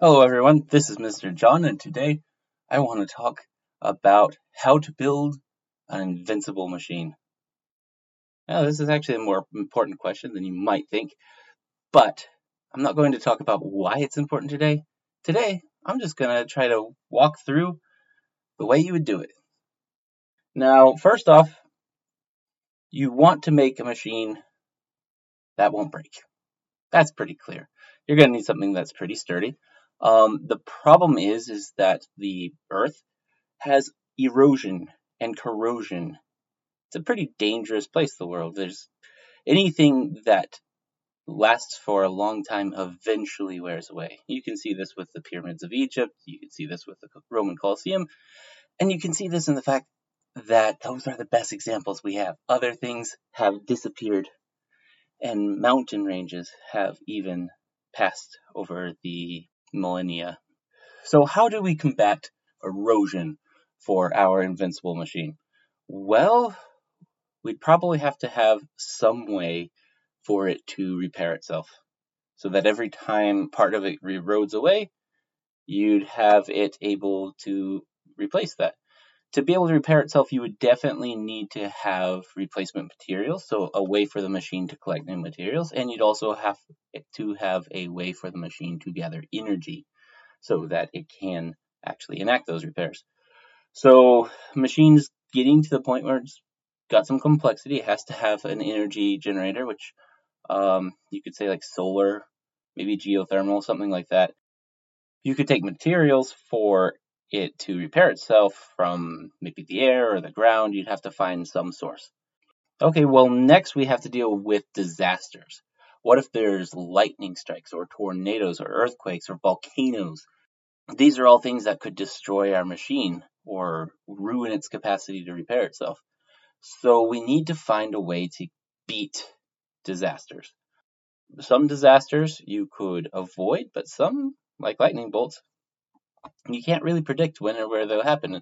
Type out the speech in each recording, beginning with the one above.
Hello everyone, this is Mr. John and today I want to talk about how to build an invincible machine. Now this is actually a more important question than you might think, but I'm not going to talk about why it's important today. Today I'm just going to try to walk through the way you would do it. Now first off, you want to make a machine that won't break. That's pretty clear. You're going to need something that's pretty sturdy. Um, the problem is, is that the Earth has erosion and corrosion. It's a pretty dangerous place, the world. There's anything that lasts for a long time eventually wears away. You can see this with the pyramids of Egypt, you can see this with the Roman Colosseum, and you can see this in the fact that those are the best examples we have. Other things have disappeared, and mountain ranges have even passed over the millennia. So, how do we combat erosion for our invincible machine? Well, we'd probably have to have some way for it to repair itself. So that every time part of it erodes away, you'd have it able to replace that. To be able to repair itself, you would definitely need to have replacement materials, so a way for the machine to collect new materials, and you'd also have to have a way for the machine to gather energy so that it can actually enact those repairs. So, machines getting to the point where it's got some complexity, it has to have an energy generator, which um, you could say like solar, maybe geothermal, something like that. You could take materials for it to repair itself from maybe the air or the ground, you'd have to find some source. Okay, well, next we have to deal with disasters. What if there's lightning strikes or tornadoes or earthquakes or volcanoes? These are all things that could destroy our machine or ruin its capacity to repair itself. So we need to find a way to beat disasters. Some disasters you could avoid, but some, like lightning bolts, you can't really predict when or where they'll happen.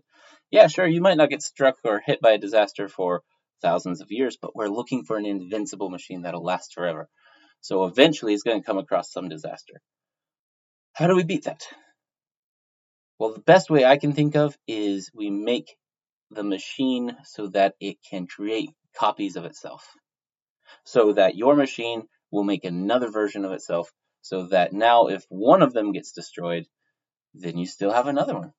Yeah, sure, you might not get struck or hit by a disaster for thousands of years, but we're looking for an invincible machine that'll last forever. So eventually it's going to come across some disaster. How do we beat that? Well, the best way I can think of is we make the machine so that it can create copies of itself. So that your machine will make another version of itself so that now if one of them gets destroyed, then you still have another one.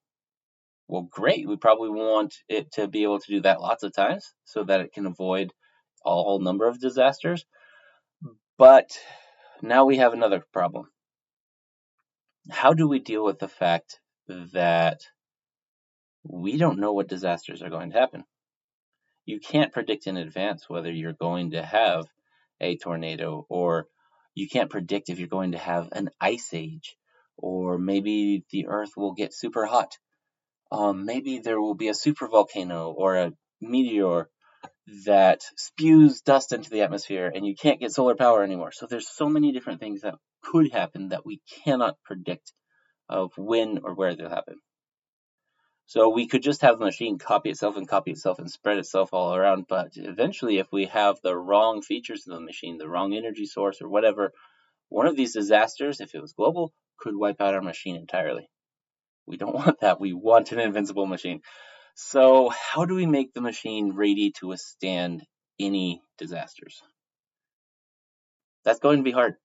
Well, great. We probably want it to be able to do that lots of times so that it can avoid a whole number of disasters. But now we have another problem. How do we deal with the fact that we don't know what disasters are going to happen? You can't predict in advance whether you're going to have a tornado or you can't predict if you're going to have an ice age or maybe the earth will get super hot. Um, maybe there will be a super volcano or a meteor that spews dust into the atmosphere and you can't get solar power anymore. So there's so many different things that could happen that we cannot predict of when or where they'll happen. So we could just have the machine copy itself and copy itself and spread itself all around, but eventually if we have the wrong features of the machine, the wrong energy source or whatever, one of these disasters, if it was global, could wipe out our machine entirely. We don't want that. We want an invincible machine. So, how do we make the machine ready to withstand any disasters? That's going to be hard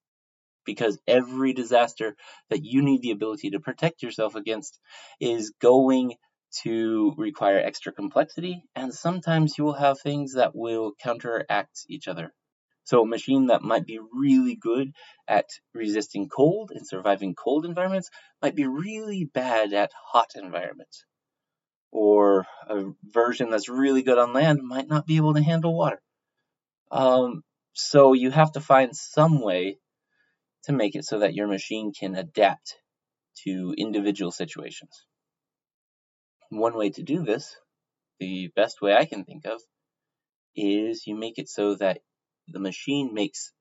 because every disaster that you need the ability to protect yourself against is going to require extra complexity, and sometimes you will have things that will counteract each other. So a machine that might be really good at resisting cold and surviving cold environments might be really bad at hot environments. Or a version that's really good on land might not be able to handle water. Um, so you have to find some way to make it so that your machine can adapt to individual situations. One way to do this, the best way I can think of, is you make it so that the machine makes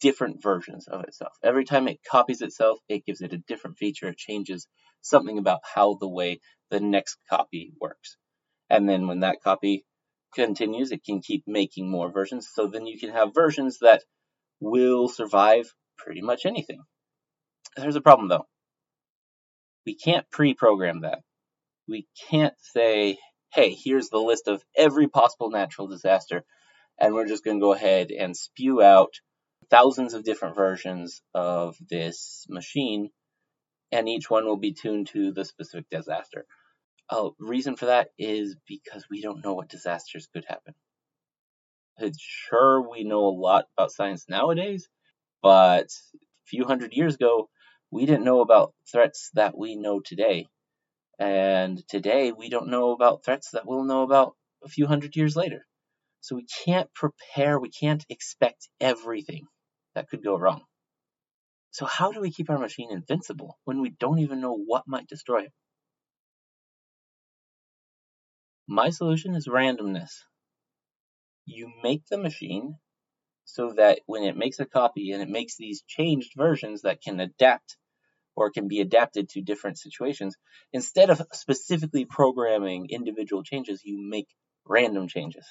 different versions of itself. Every time it copies itself, it gives it a different feature. It changes something about how the way the next copy works. And then when that copy continues, it can keep making more versions. So then you can have versions that will survive pretty much anything. There's a problem though. We can't pre-program that. We can't say, hey, here's the list of every possible natural disaster, and we're just going to go ahead and spew out thousands of different versions of this machine, and each one will be tuned to the specific disaster. A reason for that is because we don't know what disasters could happen. It's sure we know a lot about science nowadays, but a few hundred years ago, we didn't know about threats that we know today. And today, we don't know about threats that we'll know about a few hundred years later. So we can't prepare, we can't expect everything that could go wrong. So, how do we keep our machine invincible when we don't even know what might destroy it? My solution is randomness. You make the machine so that when it makes a copy and it makes these changed versions that can adapt or can be adapted to different situations, instead of specifically programming individual changes, you make random changes.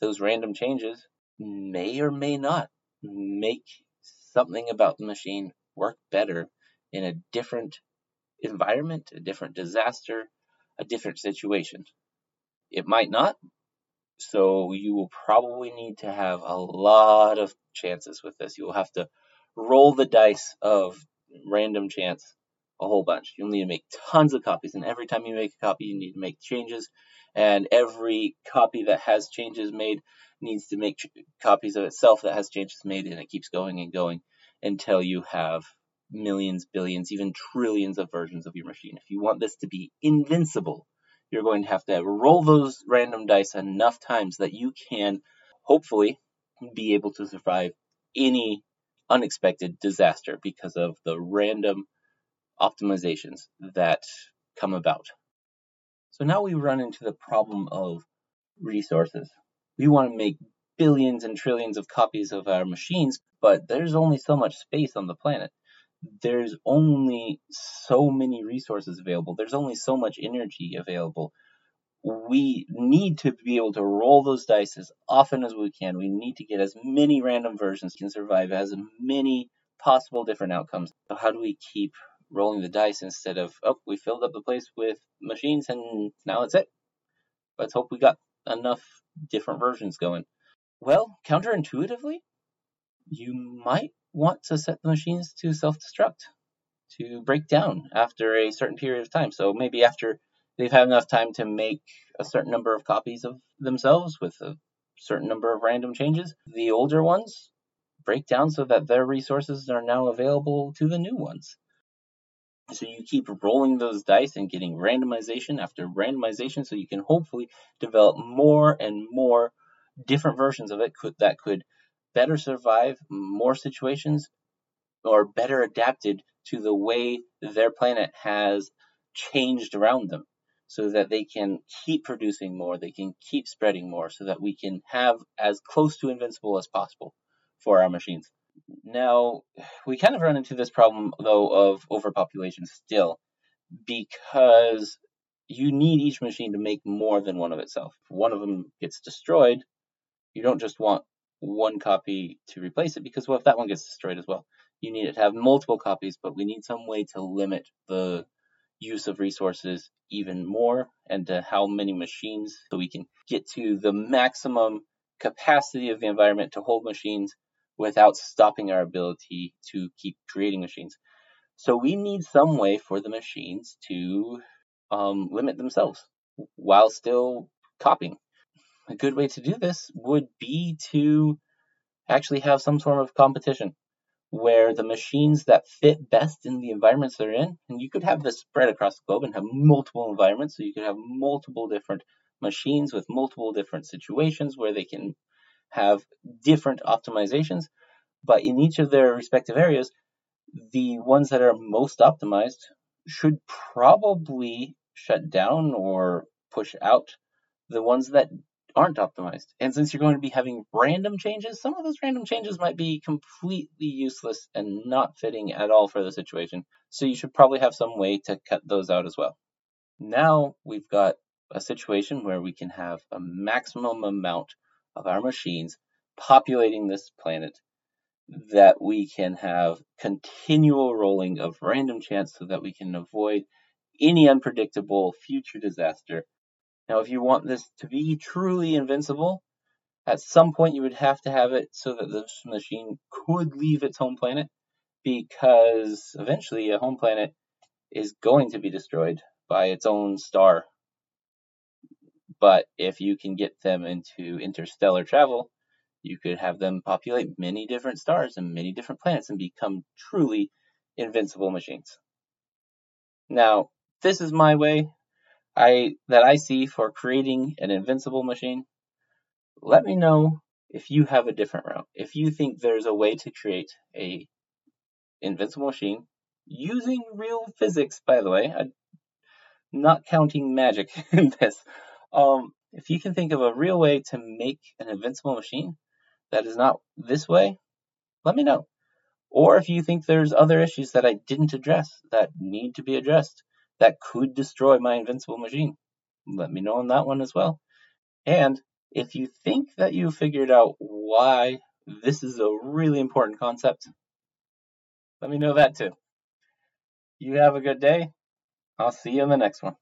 Those random changes may or may not make something about the machine work better in a different environment, a different disaster, a different situation. It might not, so you will probably need to have a lot of chances with this. You will have to roll the dice of random chance a whole bunch. You'll need to make tons of copies, and every time you make a copy, you need to make changes. And every copy that has changes made needs to make copies of itself that has changes made, and it keeps going and going until you have millions, billions, even trillions of versions of your machine. If you want this to be invincible, you're going to have to roll those random dice enough times that you can hopefully be able to survive any unexpected disaster because of the random optimizations that come about. So now we run into the problem of resources. We want to make billions and trillions of copies of our machines, but there's only so much space on the planet. There's only so many resources available. There's only so much energy available. We need to be able to roll those dice as often as we can. We need to get as many random versions can survive as many possible different outcomes. So how do we keep rolling the dice instead of oh we filled up the place with machines and now it's it. Let's hope we got enough different versions going. Well, counterintuitively, you might want to set the machines to self-destruct, to break down after a certain period of time. So maybe after they've had enough time to make a certain number of copies of themselves with a certain number of random changes, the older ones break down so that their resources are now available to the new ones. So you keep rolling those dice and getting randomization after randomization so you can hopefully develop more and more different versions of it could, that could better survive more situations or better adapted to the way their planet has changed around them so that they can keep producing more, they can keep spreading more so that we can have as close to invincible as possible for our machines. Now, we kind of run into this problem, though, of overpopulation still, because you need each machine to make more than one of itself. If one of them gets destroyed, you don't just want one copy to replace it, because what if that one gets destroyed as well? You need it to have multiple copies, but we need some way to limit the use of resources even more and to how many machines so we can get to the maximum capacity of the environment to hold machines without stopping our ability to keep creating machines. So we need some way for the machines to um, limit themselves while still copying. A good way to do this would be to actually have some sort of competition where the machines that fit best in the environments they're in, and you could have this spread across the globe and have multiple environments, so you could have multiple different machines with multiple different situations where they can have different optimizations, but in each of their respective areas, the ones that are most optimized should probably shut down or push out the ones that aren't optimized. And since you're going to be having random changes, some of those random changes might be completely useless and not fitting at all for the situation. So you should probably have some way to cut those out as well. Now we've got a situation where we can have a maximum amount of our machines populating this planet that we can have continual rolling of random chance so that we can avoid any unpredictable future disaster. Now, if you want this to be truly invincible, at some point you would have to have it so that this machine could leave its home planet because eventually a home planet is going to be destroyed by its own star. But if you can get them into interstellar travel, you could have them populate many different stars and many different planets and become truly invincible machines. Now, this is my way I that I see for creating an invincible machine. Let me know if you have a different route. If you think there's a way to create a invincible machine using real physics, by the way, I'm not counting magic in this. Um, if you can think of a real way to make an invincible machine that is not this way, let me know. Or if you think there's other issues that I didn't address that need to be addressed that could destroy my invincible machine, let me know on that one as well. And if you think that you figured out why this is a really important concept, let me know that too. You have a good day. I'll see you in the next one.